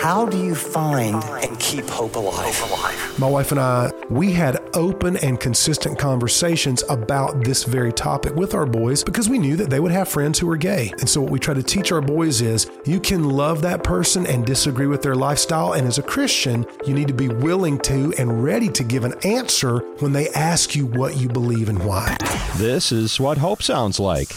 How do you find and keep hope alive? My wife and I, we had open and consistent conversations about this very topic with our boys because we knew that they would have friends who were gay. And so, what we try to teach our boys is you can love that person and disagree with their lifestyle. And as a Christian, you need to be willing to and ready to give an answer when they ask you what you believe and why. This is what hope sounds like.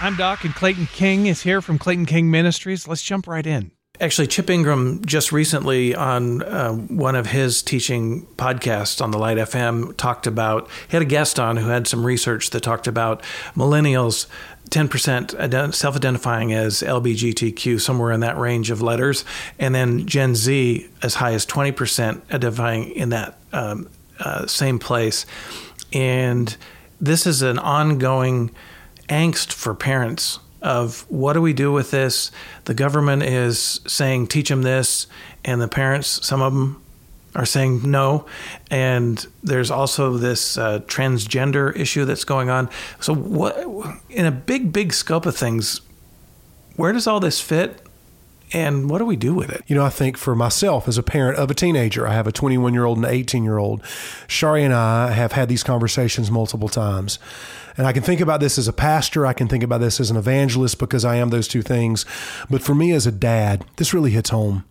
I'm Doc, and Clayton King is here from Clayton King Ministries. Let's jump right in. Actually, Chip Ingram just recently on uh, one of his teaching podcasts on the Light FM talked about, he had a guest on who had some research that talked about millennials 10% self identifying as LBGTQ, somewhere in that range of letters, and then Gen Z as high as 20% identifying in that um, uh, same place. And this is an ongoing angst for parents of what do we do with this? The government is saying teach them this, and the parents, some of them, are saying no. And there's also this uh, transgender issue that's going on. So, what in a big, big scope of things, where does all this fit? And what do we do with it? You know, I think for myself as a parent of a teenager, I have a 21 year old and an 18 year old. Shari and I have had these conversations multiple times. And I can think about this as a pastor, I can think about this as an evangelist because I am those two things. But for me as a dad, this really hits home.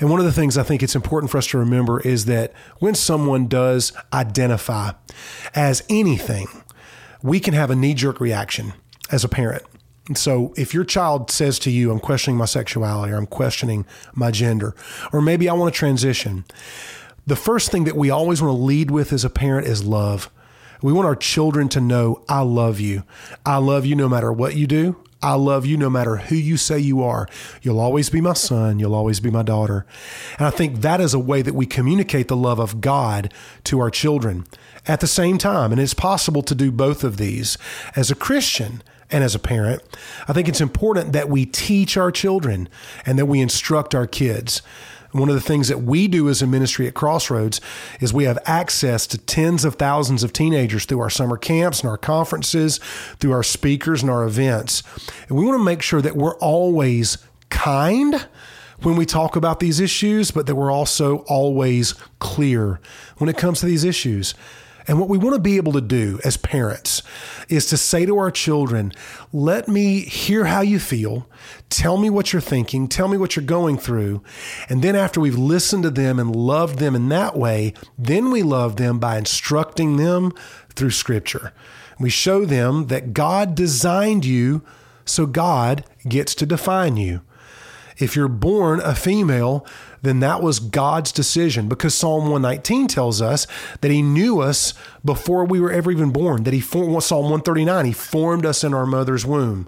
And one of the things I think it's important for us to remember is that when someone does identify as anything, we can have a knee jerk reaction as a parent. So if your child says to you, I'm questioning my sexuality or I'm questioning my gender, or maybe I want to transition, the first thing that we always want to lead with as a parent is love. We want our children to know, I love you. I love you no matter what you do. I love you no matter who you say you are. You'll always be my son. You'll always be my daughter. And I think that is a way that we communicate the love of God to our children at the same time. And it's possible to do both of these. As a Christian, and as a parent, I think it's important that we teach our children and that we instruct our kids. One of the things that we do as a ministry at Crossroads is we have access to tens of thousands of teenagers through our summer camps and our conferences, through our speakers and our events. And we want to make sure that we're always kind when we talk about these issues, but that we're also always clear when it comes to these issues. And what we want to be able to do as parents is to say to our children, let me hear how you feel. Tell me what you're thinking. Tell me what you're going through. And then after we've listened to them and loved them in that way, then we love them by instructing them through scripture. We show them that God designed you, so God gets to define you. If you're born a female, then that was God's decision because Psalm 119 tells us that He knew us before we were ever even born, that He formed, Psalm 139, He formed us in our mother's womb.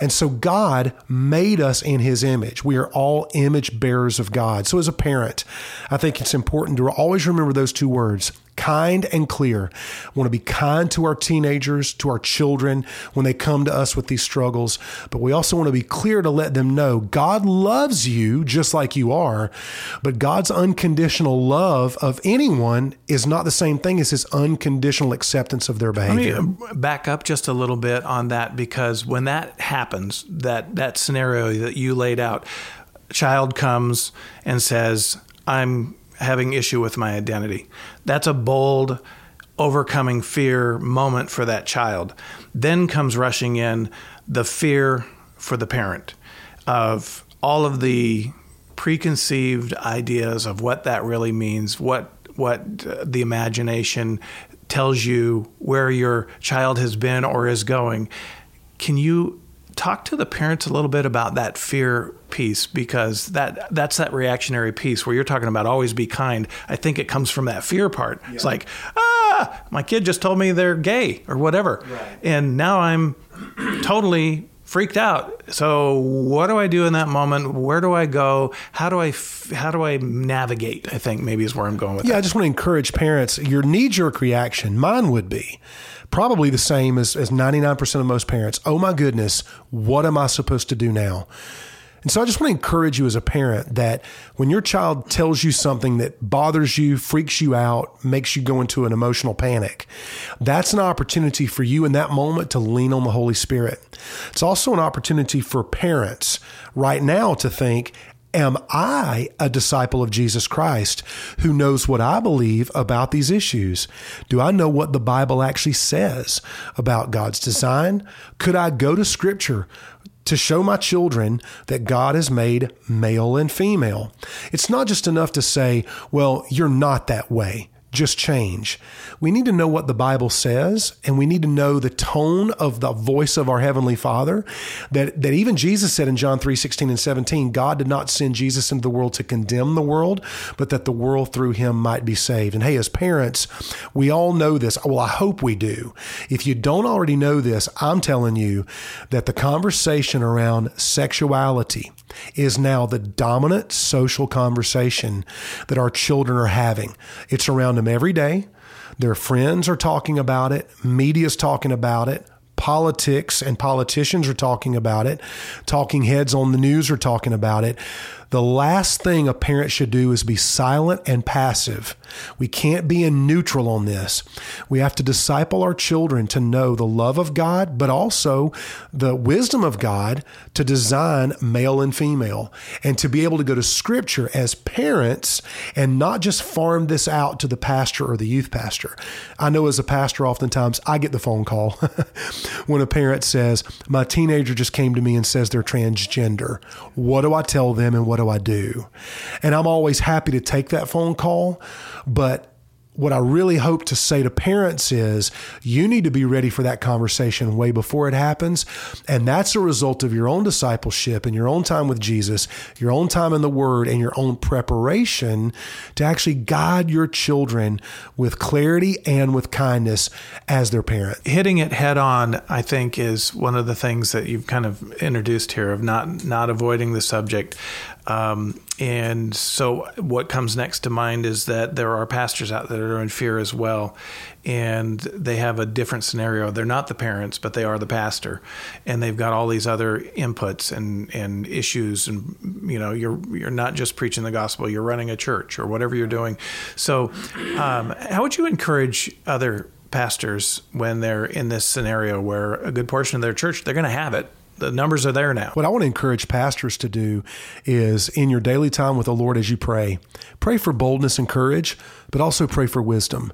And so God made us in His image. We are all image bearers of God. So as a parent, I think it's important to always remember those two words kind and clear. We want to be kind to our teenagers, to our children when they come to us with these struggles, but we also want to be clear to let them know God loves you just like you are, but God's unconditional love of anyone is not the same thing as his unconditional acceptance of their behavior. Let me uh, back up just a little bit on that because when that happens, that that scenario that you laid out, child comes and says, "I'm having issue with my identity. That's a bold, overcoming fear moment for that child. Then comes rushing in the fear for the parent of all of the preconceived ideas of what that really means, what what uh, the imagination tells you where your child has been or is going. Can you talk to the parents a little bit about that fear piece because that that's that reactionary piece where you're talking about always be kind. I think it comes from that fear part. Yeah. It's like, ah, my kid just told me they're gay or whatever. Right. And now I'm totally freaked out. So what do I do in that moment? Where do I go? How do I how do I navigate? I think maybe is where I'm going with yeah, that. I just want to encourage parents. Your knee jerk reaction, mine would be probably the same as, as 99% of most parents. Oh my goodness, what am I supposed to do now? And so I just want to encourage you as a parent that when your child tells you something that bothers you, freaks you out, makes you go into an emotional panic, that's an opportunity for you in that moment to lean on the Holy Spirit. It's also an opportunity for parents right now to think, Am I a disciple of Jesus Christ who knows what I believe about these issues? Do I know what the Bible actually says about God's design? Could I go to Scripture to show my children that God has made male and female. It's not just enough to say, well, you're not that way just change. We need to know what the Bible says, and we need to know the tone of the voice of our Heavenly Father. That, that even Jesus said in John 3 16 and 17, God did not send Jesus into the world to condemn the world, but that the world through him might be saved. And hey, as parents, we all know this. Well, I hope we do. If you don't already know this, I'm telling you that the conversation around sexuality is now the dominant social conversation that our children are having. It's around them every day. Their friends are talking about it, media's talking about it, politics and politicians are talking about it, talking heads on the news are talking about it. The last thing a parent should do is be silent and passive. We can't be in neutral on this. We have to disciple our children to know the love of God, but also the wisdom of God to design male and female and to be able to go to scripture as parents and not just farm this out to the pastor or the youth pastor. I know as a pastor, oftentimes I get the phone call when a parent says, My teenager just came to me and says they're transgender. What do I tell them and what do I do? And I'm always happy to take that phone call, but what I really hope to say to parents is you need to be ready for that conversation way before it happens. And that's a result of your own discipleship and your own time with Jesus, your own time in the Word, and your own preparation to actually guide your children with clarity and with kindness as their parent. Hitting it head on, I think, is one of the things that you've kind of introduced here of not not avoiding the subject. Um, and so, what comes next to mind is that there are pastors out there that are in fear as well, and they have a different scenario. They're not the parents, but they are the pastor, and they've got all these other inputs and, and issues. And you know, you're you're not just preaching the gospel; you're running a church or whatever you're doing. So, um, how would you encourage other pastors when they're in this scenario where a good portion of their church they're going to have it the numbers are there now. What I want to encourage pastors to do is in your daily time with the Lord as you pray, pray for boldness and courage, but also pray for wisdom.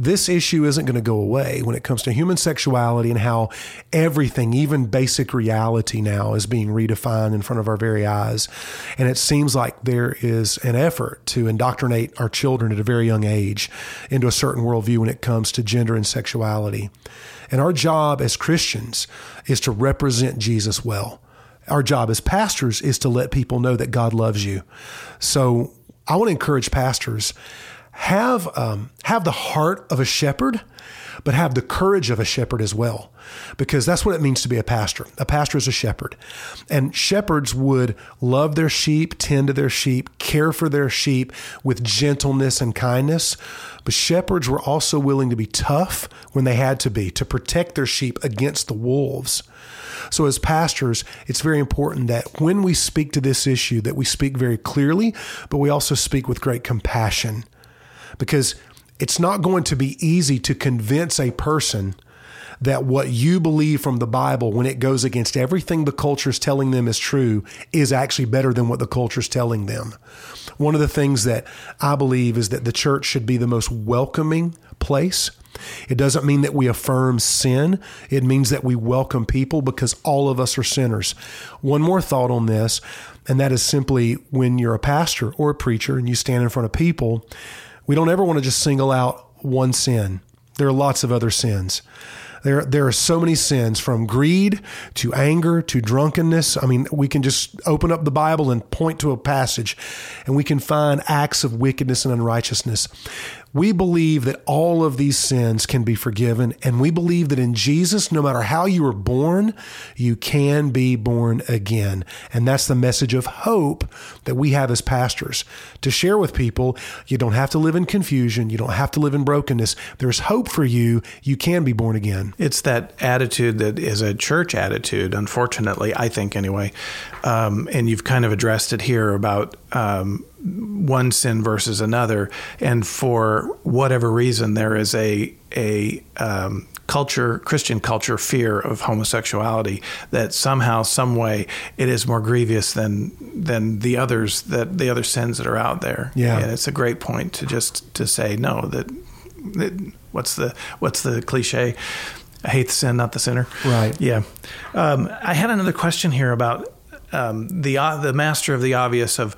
This issue isn't going to go away when it comes to human sexuality and how everything, even basic reality now, is being redefined in front of our very eyes. And it seems like there is an effort to indoctrinate our children at a very young age into a certain worldview when it comes to gender and sexuality. And our job as Christians is to represent Jesus well. Our job as pastors is to let people know that God loves you. So I want to encourage pastors have um, have the heart of a shepherd, but have the courage of a shepherd as well, because that's what it means to be a pastor. A pastor is a shepherd, and shepherds would love their sheep, tend to their sheep, care for their sheep with gentleness and kindness. But shepherds were also willing to be tough when they had to be to protect their sheep against the wolves. So as pastors, it's very important that when we speak to this issue that we speak very clearly, but we also speak with great compassion because it's not going to be easy to convince a person that what you believe from the Bible, when it goes against everything the culture is telling them is true, is actually better than what the culture is telling them. One of the things that I believe is that the church should be the most welcoming place. It doesn't mean that we affirm sin. It means that we welcome people because all of us are sinners. One more thought on this, and that is simply when you're a pastor or a preacher and you stand in front of people, we don't ever want to just single out one sin. There are lots of other sins. There, there are so many sins from greed to anger to drunkenness. I mean, we can just open up the Bible and point to a passage and we can find acts of wickedness and unrighteousness. We believe that all of these sins can be forgiven, and we believe that in Jesus, no matter how you were born, you can be born again. And that's the message of hope that we have as pastors to share with people. You don't have to live in confusion, you don't have to live in brokenness. There's hope for you. You can be born again. It's that attitude that is a church attitude, unfortunately, I think anyway. Um, and you've kind of addressed it here about um, one sin versus another. And for whatever reason, there is a, a um, culture, Christian culture, fear of homosexuality that somehow, some way, it is more grievous than than the others that the other sins that are out there. Yeah. and it's a great point to just to say no. That, that what's the what's the cliche? I hate the sin, not the sinner. Right. Yeah. Um, I had another question here about um, the uh, the master of the obvious of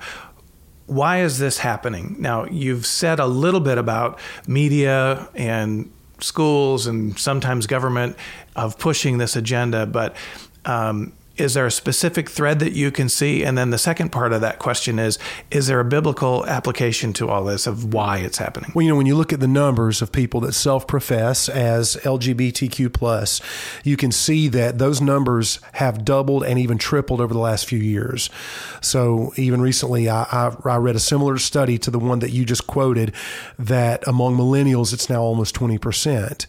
why is this happening? Now you've said a little bit about media and schools and sometimes government of pushing this agenda, but um, is there a specific thread that you can see? And then the second part of that question is: Is there a biblical application to all this of why it's happening? Well, you know, when you look at the numbers of people that self-profess as LGBTQ plus, you can see that those numbers have doubled and even tripled over the last few years. So even recently, I, I, I read a similar study to the one that you just quoted that among millennials, it's now almost 20%.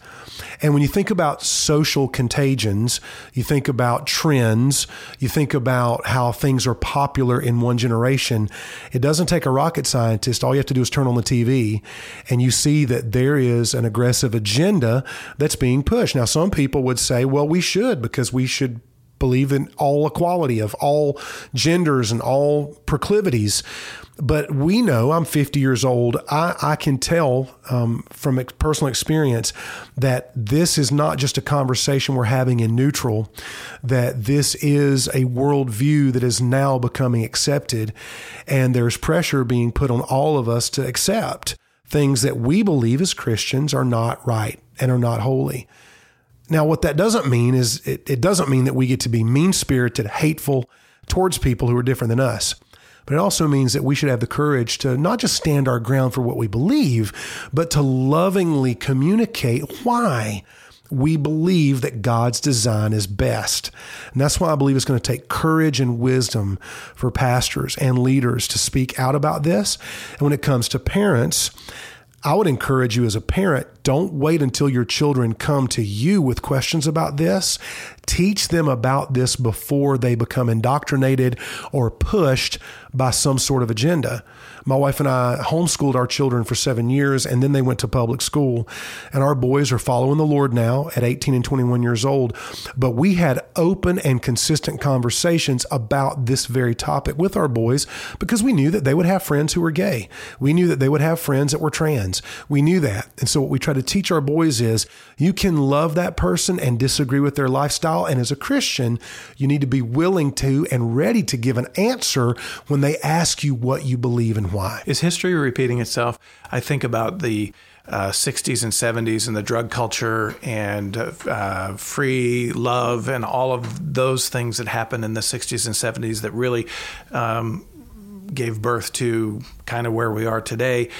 And when you think about social contagions, you think about trends, you think about how things are popular in one generation, it doesn't take a rocket scientist. All you have to do is turn on the TV and you see that there is an aggressive agenda that's being pushed. Now, some people would say, well, we should because we should believe in all equality of all genders and all proclivities. But we know, I'm 50 years old, I, I can tell um, from ex- personal experience that this is not just a conversation we're having in neutral, that this is a worldview that is now becoming accepted. And there's pressure being put on all of us to accept things that we believe as Christians are not right and are not holy. Now, what that doesn't mean is it, it doesn't mean that we get to be mean spirited, hateful towards people who are different than us. But it also means that we should have the courage to not just stand our ground for what we believe, but to lovingly communicate why we believe that God's design is best. And that's why I believe it's going to take courage and wisdom for pastors and leaders to speak out about this. And when it comes to parents, I would encourage you as a parent, don't wait until your children come to you with questions about this. Teach them about this before they become indoctrinated or pushed by some sort of agenda. My wife and I homeschooled our children for seven years, and then they went to public school. And our boys are following the Lord now at 18 and 21 years old. But we had open and consistent conversations about this very topic with our boys because we knew that they would have friends who were gay. We knew that they would have friends that were trans. We knew that. And so, what we try to teach our boys is you can love that person and disagree with their lifestyle. And as a Christian, you need to be willing to and ready to give an answer when they ask you what you believe and why. Is history repeating itself? I think about the uh, 60s and 70s and the drug culture and uh, free love and all of those things that happened in the 60s and 70s that really um, gave birth to kind of where we are today.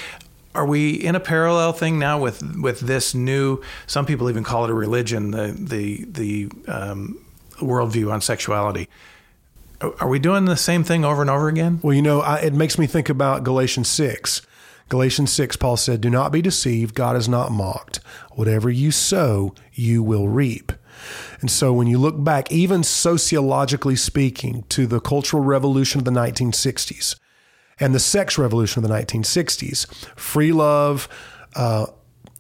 Are we in a parallel thing now with with this new? Some people even call it a religion. The the the um, worldview on sexuality. Are we doing the same thing over and over again? Well, you know, I, it makes me think about Galatians 6. Galatians 6, Paul said, Do not be deceived. God is not mocked. Whatever you sow, you will reap. And so when you look back, even sociologically speaking, to the Cultural Revolution of the 1960s and the sex revolution of the 1960s, free love, uh,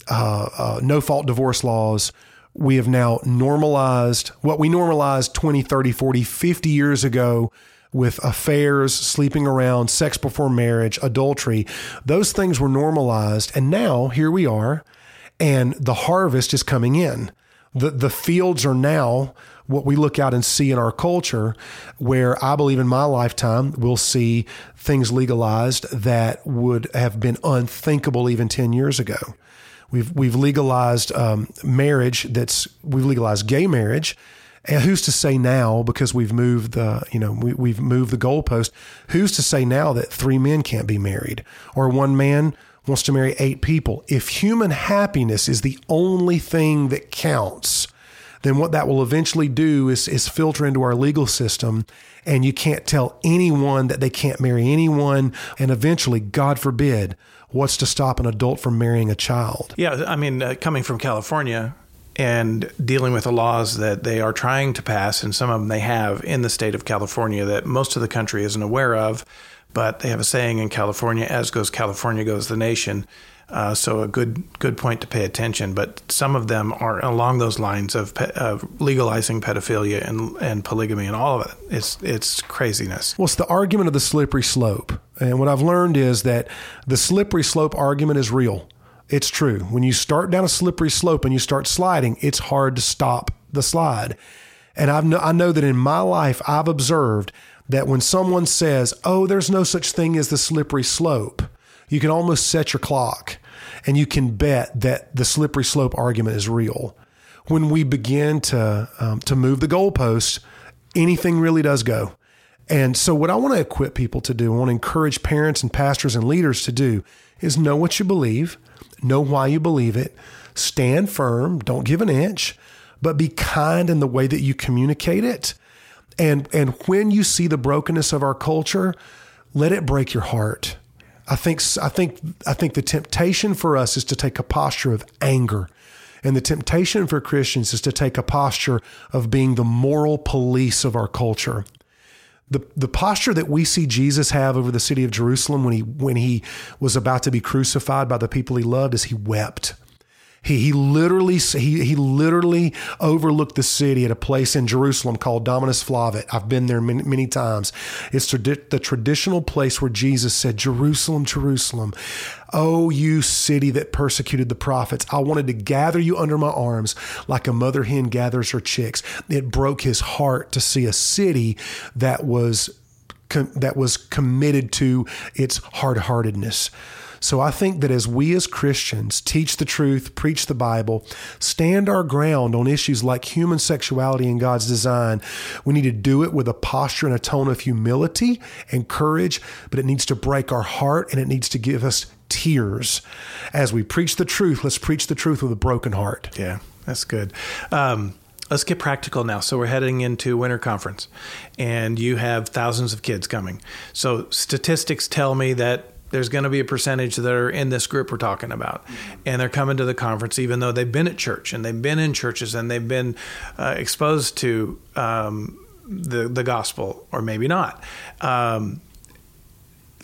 uh, uh, no fault divorce laws, we have now normalized what we normalized 20, 30, 40, 50 years ago with affairs, sleeping around, sex before marriage, adultery. Those things were normalized. And now here we are, and the harvest is coming in. The, the fields are now what we look out and see in our culture, where I believe in my lifetime we'll see things legalized that would have been unthinkable even 10 years ago. We've we've legalized um, marriage. That's we've legalized gay marriage. And who's to say now, because we've moved the, you know, we, we've moved the goalpost, who's to say now that three men can't be married or one man wants to marry eight people? If human happiness is the only thing that counts, then what that will eventually do is, is filter into our legal system. And you can't tell anyone that they can't marry anyone. And eventually, God forbid, what's to stop an adult from marrying a child? Yeah, I mean, uh, coming from California, and dealing with the laws that they are trying to pass, and some of them they have in the state of California that most of the country isn't aware of. But they have a saying in California, as goes California, goes the nation. Uh, so a good good point to pay attention. But some of them are along those lines of, pe- of legalizing pedophilia and, and polygamy and all of it. It's it's craziness. Well, it's the argument of the slippery slope. And what I've learned is that the slippery slope argument is real. It's true. When you start down a slippery slope and you start sliding, it's hard to stop the slide. And I've no, I know that in my life, I've observed that when someone says, oh, there's no such thing as the slippery slope, you can almost set your clock and you can bet that the slippery slope argument is real. When we begin to, um, to move the goalposts, anything really does go. And so, what I want to equip people to do, I want to encourage parents and pastors and leaders to do, is know what you believe, know why you believe it, stand firm, don't give an inch, but be kind in the way that you communicate it. And, and when you see the brokenness of our culture, let it break your heart. I think, I think, I think the temptation for us is to take a posture of anger. And the temptation for Christians is to take a posture of being the moral police of our culture the the posture that we see Jesus have over the city of Jerusalem when he when he was about to be crucified by the people he loved is he wept. He, he literally he, he literally overlooked the city at a place in Jerusalem called Dominus Flevit. I've been there many, many times. It's the traditional place where Jesus said, "Jerusalem, Jerusalem, oh you city that persecuted the prophets, I wanted to gather you under my arms like a mother hen gathers her chicks." It broke his heart to see a city that was that was committed to its hard-heartedness. So I think that as we as Christians teach the truth, preach the Bible, stand our ground on issues like human sexuality and God's design, we need to do it with a posture and a tone of humility and courage, but it needs to break our heart and it needs to give us tears. As we preach the truth, let's preach the truth with a broken heart. Yeah, that's good. Um, let's get practical now. So we're heading into winter conference, and you have thousands of kids coming. So statistics tell me that there's going to be a percentage that are in this group we're talking about, and they're coming to the conference even though they've been at church and they've been in churches and they've been uh, exposed to um, the the gospel, or maybe not. Um,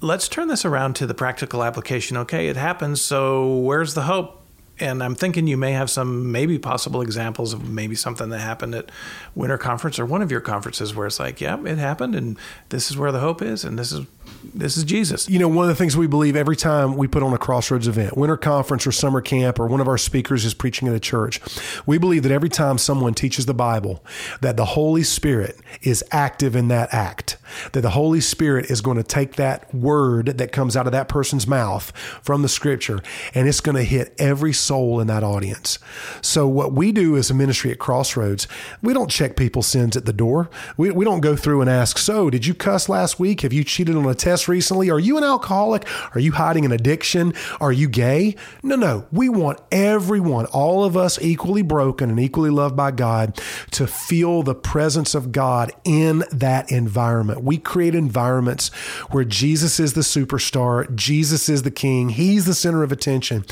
let's turn this around to the practical application. Okay, it happens. So where's the hope? and I'm thinking you may have some maybe possible examples of maybe something that happened at winter conference or one of your conferences where it's like, yeah, it happened, and this is where the hope is, and this is this is Jesus. You know, one of the things we believe every time we put on a Crossroads event, winter conference or summer camp, or one of our speakers is preaching at a church, we believe that every time someone teaches the Bible, that the Holy Spirit is active in that act, that the Holy Spirit is going to take that word that comes out of that person's mouth from the scripture and it's going to hit every soul in that audience. So, what we do as a ministry at Crossroads, we don't check people's sins at the door. We, we don't go through and ask, So, did you cuss last week? Have you cheated on a test recently? Are you an alcoholic? Are you hiding an addiction? Are you gay? No, no. We want everyone, all of us equally broken and equally loved by God, to feel the presence of God in that environment. We create environments where Jesus is the superstar, Jesus is the king, he's the center of attention.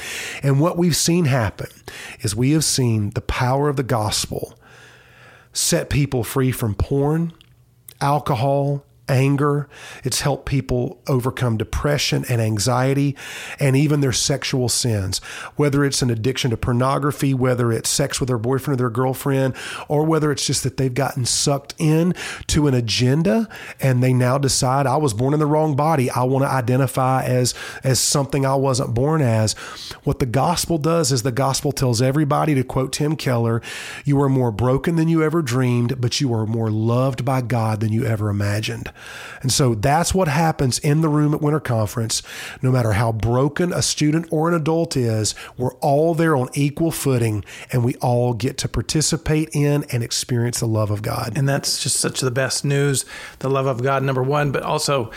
And what we've seen happen is we have seen the power of the gospel set people free from porn, alcohol, anger. It's helped people overcome depression and anxiety and even their sexual sins, whether it's an addiction to pornography, whether it's sex with their boyfriend or their girlfriend, or whether it's just that they've gotten sucked in to an agenda and they now decide I was born in the wrong body. I want to identify as as something I wasn't born as. What the gospel does is the gospel tells everybody to quote Tim Keller, you are more broken than you ever dreamed, but you are more loved by God than you ever imagined. And so that's what happens in the room at Winter Conference. No matter how broken a student or an adult is, we're all there on equal footing and we all get to participate in and experience the love of God. And that's just such the best news the love of God, number one, but also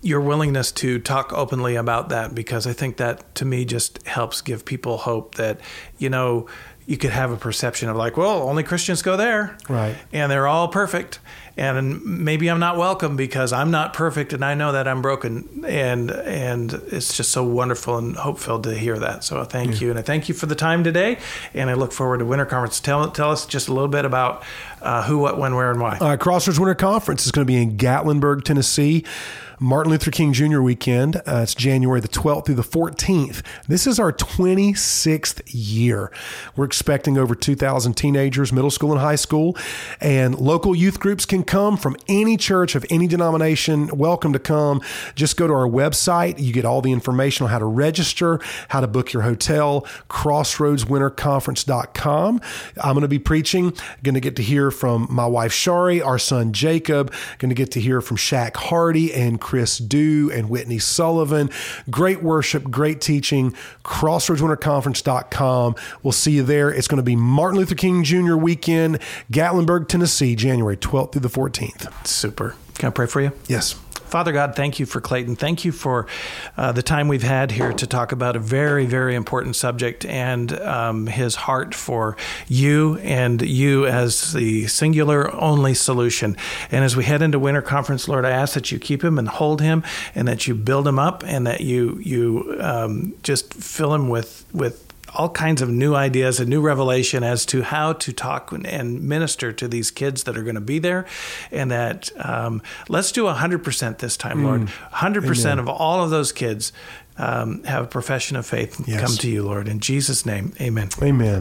your willingness to talk openly about that because I think that to me just helps give people hope that, you know, you could have a perception of like, well, only Christians go there. Right. And they're all perfect. And maybe I'm not welcome because I'm not perfect and I know that I'm broken and and it's just so wonderful and hope filled to hear that. So thank you and I thank you for the time today and I look forward to Winter Conference. Tell tell us just a little bit about uh, who, what, when, where, and why. Uh, Crossroads Winter Conference is going to be in Gatlinburg, Tennessee. Martin Luther King Jr. weekend. Uh, it's January the 12th through the 14th. This is our 26th year. We're expecting over 2,000 teenagers, middle school and high school, and local youth groups can come from any church of any denomination. Welcome to come. Just go to our website. You get all the information on how to register, how to book your hotel, crossroadswinterconference.com. I'm going to be preaching, going to get to hear from my wife Shari, our son Jacob, going to get to hear from Shaq Hardy and Chris Dew and Whitney Sullivan. Great worship, great teaching. CrossroadsWinterConference.com. We'll see you there. It's going to be Martin Luther King Jr. weekend, Gatlinburg, Tennessee, January 12th through the 14th. Super. Can I pray for you? Yes. Father God, thank you for Clayton. Thank you for uh, the time we've had here to talk about a very, very important subject and um, his heart for you and you as the singular only solution. And as we head into winter conference, Lord, I ask that you keep him and hold him, and that you build him up, and that you you um, just fill him with with all kinds of new ideas and new revelation as to how to talk and minister to these kids that are going to be there. And that um, let's do 100% this time, mm. Lord. 100% Amen. of all of those kids um, have a profession of faith yes. come to you, Lord. In Jesus' name, amen. Amen.